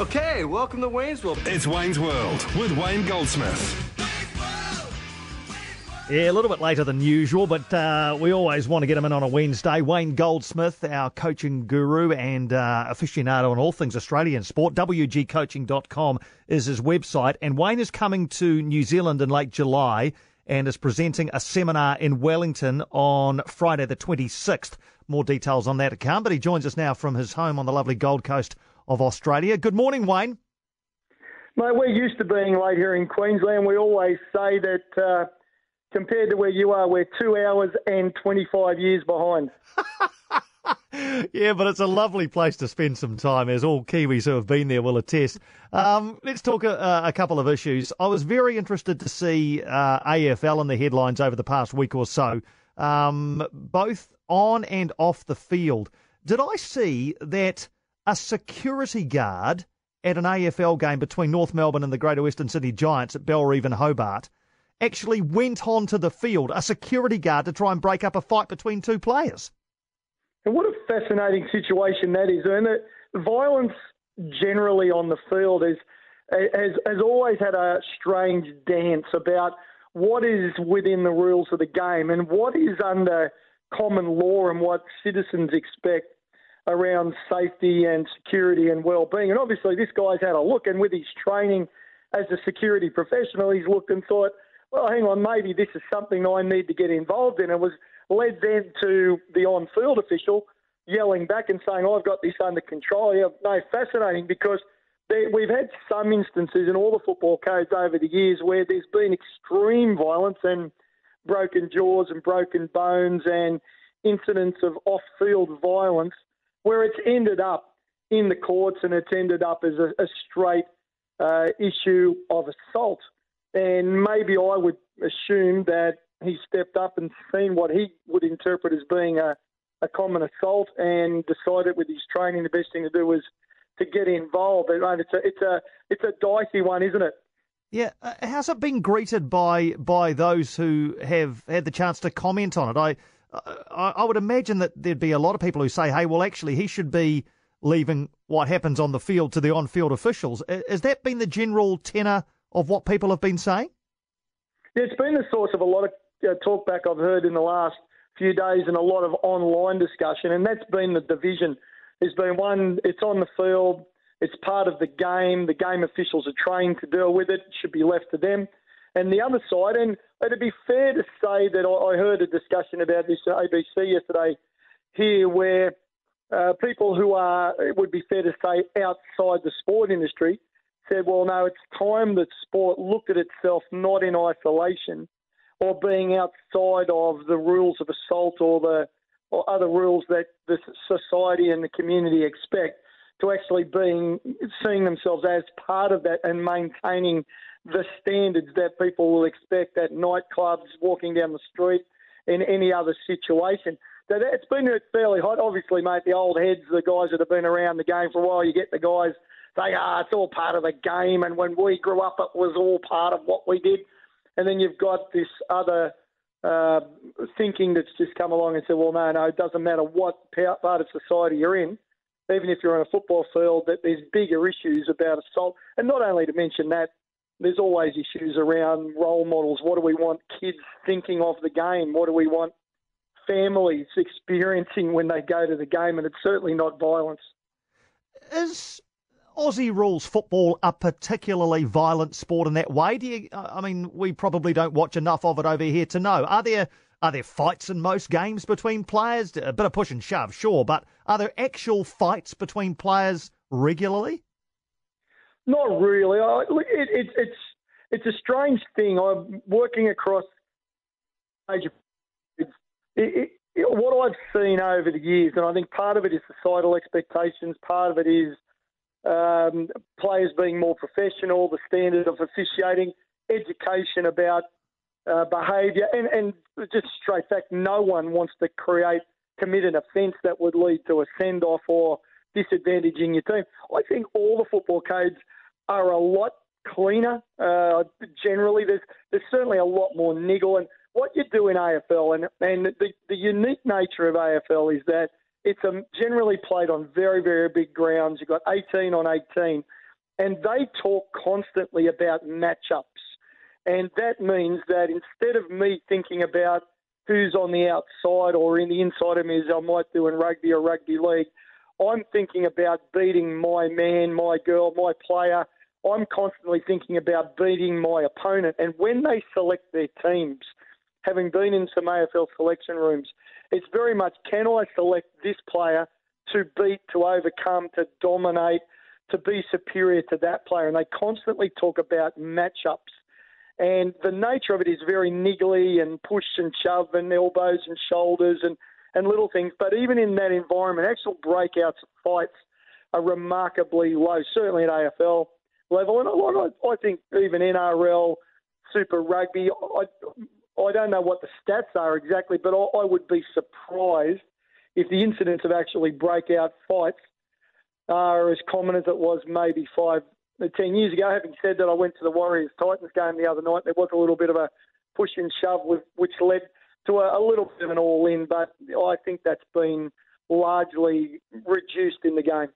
Okay, welcome to Wayne's World. It's Wayne's World with Wayne Goldsmith. Yeah, a little bit later than usual, but uh, we always want to get him in on a Wednesday. Wayne Goldsmith, our coaching guru and uh, aficionado on all things Australian sport. WGCoaching.com is his website. And Wayne is coming to New Zealand in late July and is presenting a seminar in Wellington on Friday the 26th. More details on that to come, but he joins us now from his home on the lovely Gold Coast of Australia. Good morning, Wayne. Mate, we're used to being late here in Queensland. We always say that uh, compared to where you are, we're two hours and 25 years behind. yeah, but it's a lovely place to spend some time, as all Kiwis who have been there will attest. Um, let's talk a, a, couple of issues. I was very interested to see uh, AFL in the headlines over the past week or so, um, both on and off the field. Did I see that a security guard at an AFL game between North Melbourne and the Greater Western Sydney Giants at Bellerive in Hobart actually went onto the field, a security guard, to try and break up a fight between two players. And what a fascinating situation that is. And the violence generally on the field is, has, has always had a strange dance about what is within the rules of the game and what is under common law and what citizens expect around safety and security and well-being. And obviously, this guy's had a look, and with his training as a security professional, he's looked and thought, well, hang on, maybe this is something I need to get involved in. And was led then to the on-field official yelling back and saying, I've got this under control. Yeah, no, fascinating because we've had some instances in all the football codes over the years where there's been extreme violence and broken jaws and broken bones and incidents of off-field violence where it's ended up in the courts and it's ended up as a, a straight uh, issue of assault. And maybe I would assume that he stepped up and seen what he would interpret as being a, a common assault and decided with his training the best thing to do was to get involved. It's a, it's a, it's a dicey one, isn't it? Yeah, uh, how's it been greeted by by those who have had the chance to comment on it? I I, I would imagine that there'd be a lot of people who say, hey, well, actually, he should be leaving what happens on the field to the on field officials. Has that been the general tenor of what people have been saying? Yeah, it's been the source of a lot of uh, talkback I've heard in the last few days and a lot of online discussion, and that's been the division. There's been one, it's on the field, it's part of the game, the game officials are trained to deal with it, it should be left to them. And the other side, and it'd be fair to say that I heard a discussion about this at ABC yesterday here where uh, people who are, it would be fair to say, outside the sport industry said, well, no, it's time that sport looked at itself not in isolation or being outside of the rules of assault or the or other rules that the society and the community expect to actually being seeing themselves as part of that and maintaining the standards that people will expect at nightclubs, walking down the street, in any other situation. So it's been fairly hot. Obviously, mate, the old heads, the guys that have been around the game for a while, you get the guys say, ah, it's all part of the game. And when we grew up, it was all part of what we did. And then you've got this other uh, thinking that's just come along and said, well, no, no, it doesn't matter what part of society you're in, even if you're on a football field, that there's bigger issues about assault. And not only to mention that, there's always issues around role models. What do we want kids thinking of the game? What do we want families experiencing when they go to the game? And it's certainly not violence. Is Aussie rules football a particularly violent sport in that way? Do you, I mean, we probably don't watch enough of it over here to know. Are there are there fights in most games between players? A bit of push and shove, sure, but are there actual fights between players regularly? Not really. it, it, it's it's a strange thing. I'm working across major. It, what I've seen over the years, and I think part of it is societal expectations, part of it is um, players being more professional, the standard of officiating, education about uh, behaviour, and, and just straight fact, no one wants to create, commit an offence that would lead to a send off or disadvantaging your team. I think all the football codes are a lot cleaner. Uh, generally, there's there's certainly a lot more niggle. And what you do in AFL, and and the, the unique nature of AFL is that it's um, generally played on very, very big grounds. You've got 18 on 18. and they talk constantly about matchups. And that means that instead of me thinking about who's on the outside or in the inside of me, as I might do in rugby or rugby league, I'm thinking about beating my man, my girl, my player. I'm constantly thinking about beating my opponent. And when they select their teams, having been in some AFL selection rooms, it's very much can I select this player to beat, to overcome, to dominate, to be superior to that player? And they constantly talk about matchups. And the nature of it is very niggly and push and shove and elbows and shoulders and, and little things. But even in that environment, actual breakouts of fights are remarkably low, certainly at AFL level. And I, I think even NRL, Super Rugby, I, I don't know what the stats are exactly, but I, I would be surprised if the incidence of actually breakout fights are as common as it was maybe five, ten years ago. Having said that, I went to the Warriors Titans game the other night. There was a little bit of a push and shove, with, which led to a, a little bit of an all in, but I think that's been largely reduced in the game.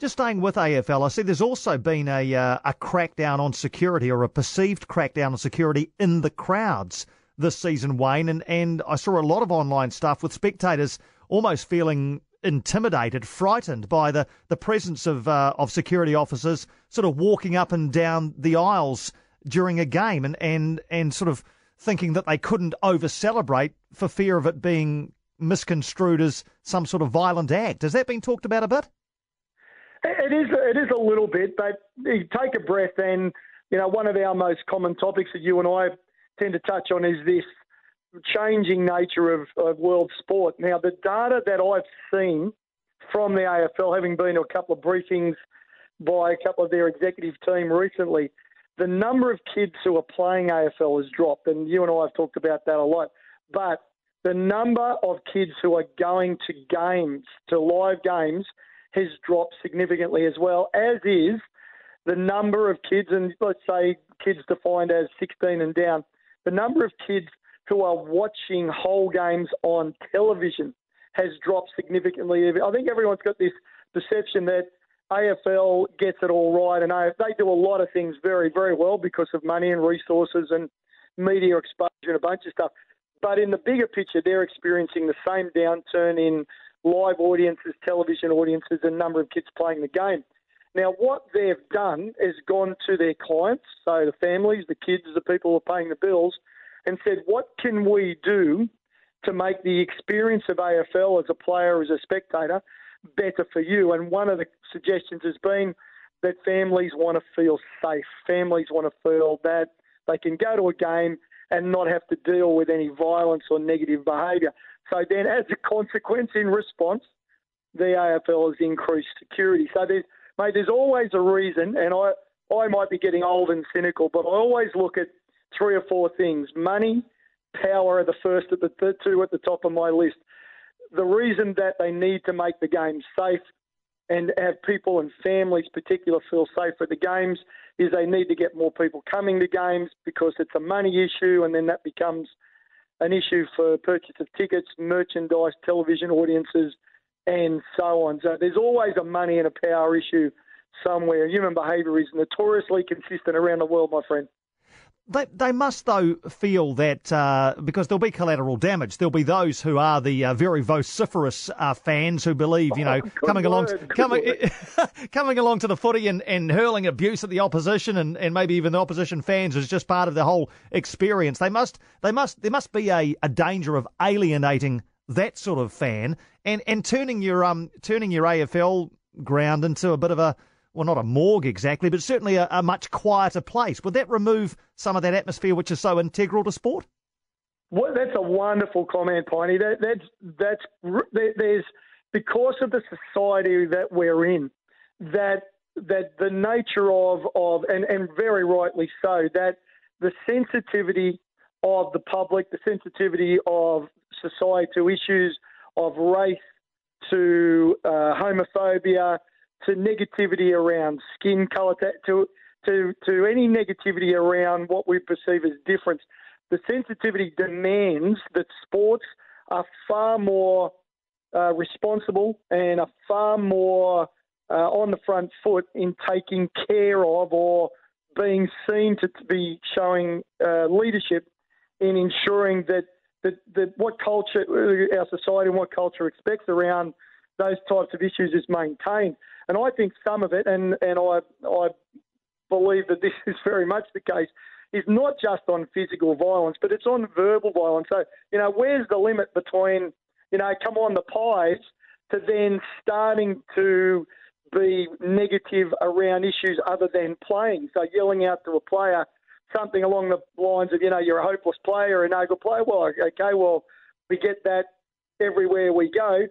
Just staying with AFL, I see there's also been a uh, a crackdown on security or a perceived crackdown on security in the crowds this season, Wayne, and, and I saw a lot of online stuff with spectators almost feeling intimidated, frightened by the, the presence of uh, of security officers sort of walking up and down the aisles during a game and, and, and sort of thinking that they couldn't over celebrate for fear of it being misconstrued as some sort of violent act. Has that been talked about a bit? It is. It is a little bit, but take a breath. And you know, one of our most common topics that you and I tend to touch on is this changing nature of, of world sport. Now, the data that I've seen from the AFL, having been to a couple of briefings by a couple of their executive team recently, the number of kids who are playing AFL has dropped, and you and I have talked about that a lot. But the number of kids who are going to games, to live games, has dropped significantly as well, as is the number of kids, and let's say kids defined as 16 and down, the number of kids who are watching whole games on television has dropped significantly. I think everyone's got this perception that AFL gets it all right, and they do a lot of things very, very well because of money and resources and media exposure and a bunch of stuff. But in the bigger picture, they're experiencing the same downturn in live audiences, television audiences, and number of kids playing the game. Now, what they've done is gone to their clients, so the families, the kids, the people who are paying the bills, and said, what can we do to make the experience of AFL as a player, as a spectator, better for you? And one of the suggestions has been that families want to feel safe. Families want to feel that they can go to a game and not have to deal with any violence or negative behaviour. So then, as a consequence, in response, the AFL has increased security. So there's, mate, there's always a reason, and I, I might be getting old and cynical, but I always look at three or four things: money, power are the first at the, two at the top of my list. The reason that they need to make the game safe and have people and families, particular, feel safe at the games is they need to get more people coming to games because it's a money issue, and then that becomes an issue for purchase of tickets, merchandise, television audiences, and so on. So there's always a money and a power issue somewhere. Human behaviour is notoriously consistent around the world, my friend. They, they must, though, feel that uh, because there'll be collateral damage. There'll be those who are the uh, very vociferous uh, fans who believe, you know, oh, coming word, along, coming, coming along to the footy and, and hurling abuse at the opposition and, and maybe even the opposition fans is just part of the whole experience. They must, they must, there must be a, a danger of alienating that sort of fan and, and turning your um turning your AFL ground into a bit of a well, not a morgue exactly, but certainly a, a, much quieter place. Would that remove some of that atmosphere which is so integral to sport? Well, that's a wonderful comment, Piney. That, that's that's there's because of the society that we're in, that that the nature of of and, and very rightly so that the sensitivity of the public, the sensitivity of society to issues of race, to uh, homophobia, to negativity around skin colour, to, to, to any negativity around what we perceive as difference. The sensitivity demands that sports are far more uh, responsible and are far more uh, on the front foot in taking care of or being seen to be showing uh, leadership in ensuring that, that, that what culture, our society and what culture expects around those types of issues is maintained. And I think some of it, and, and I, I believe that this is very much the case, is not just on physical violence, but it's on verbal violence. So, you know, where's the limit between, you know, come on the pies to then starting to be negative around issues other than playing? So, yelling out to a player something along the lines of, you know, you're a hopeless player, a no good player. Well, okay, well, we get that everywhere we go.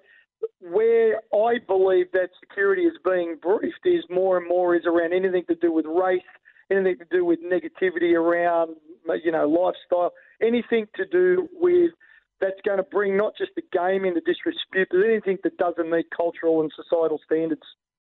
Where I believe that security is being briefed is more and more is around anything to do with race, anything to do with negativity around, you know, lifestyle, anything to do with that's going to bring not just the game into disrepute, but anything that doesn't meet cultural and societal standards.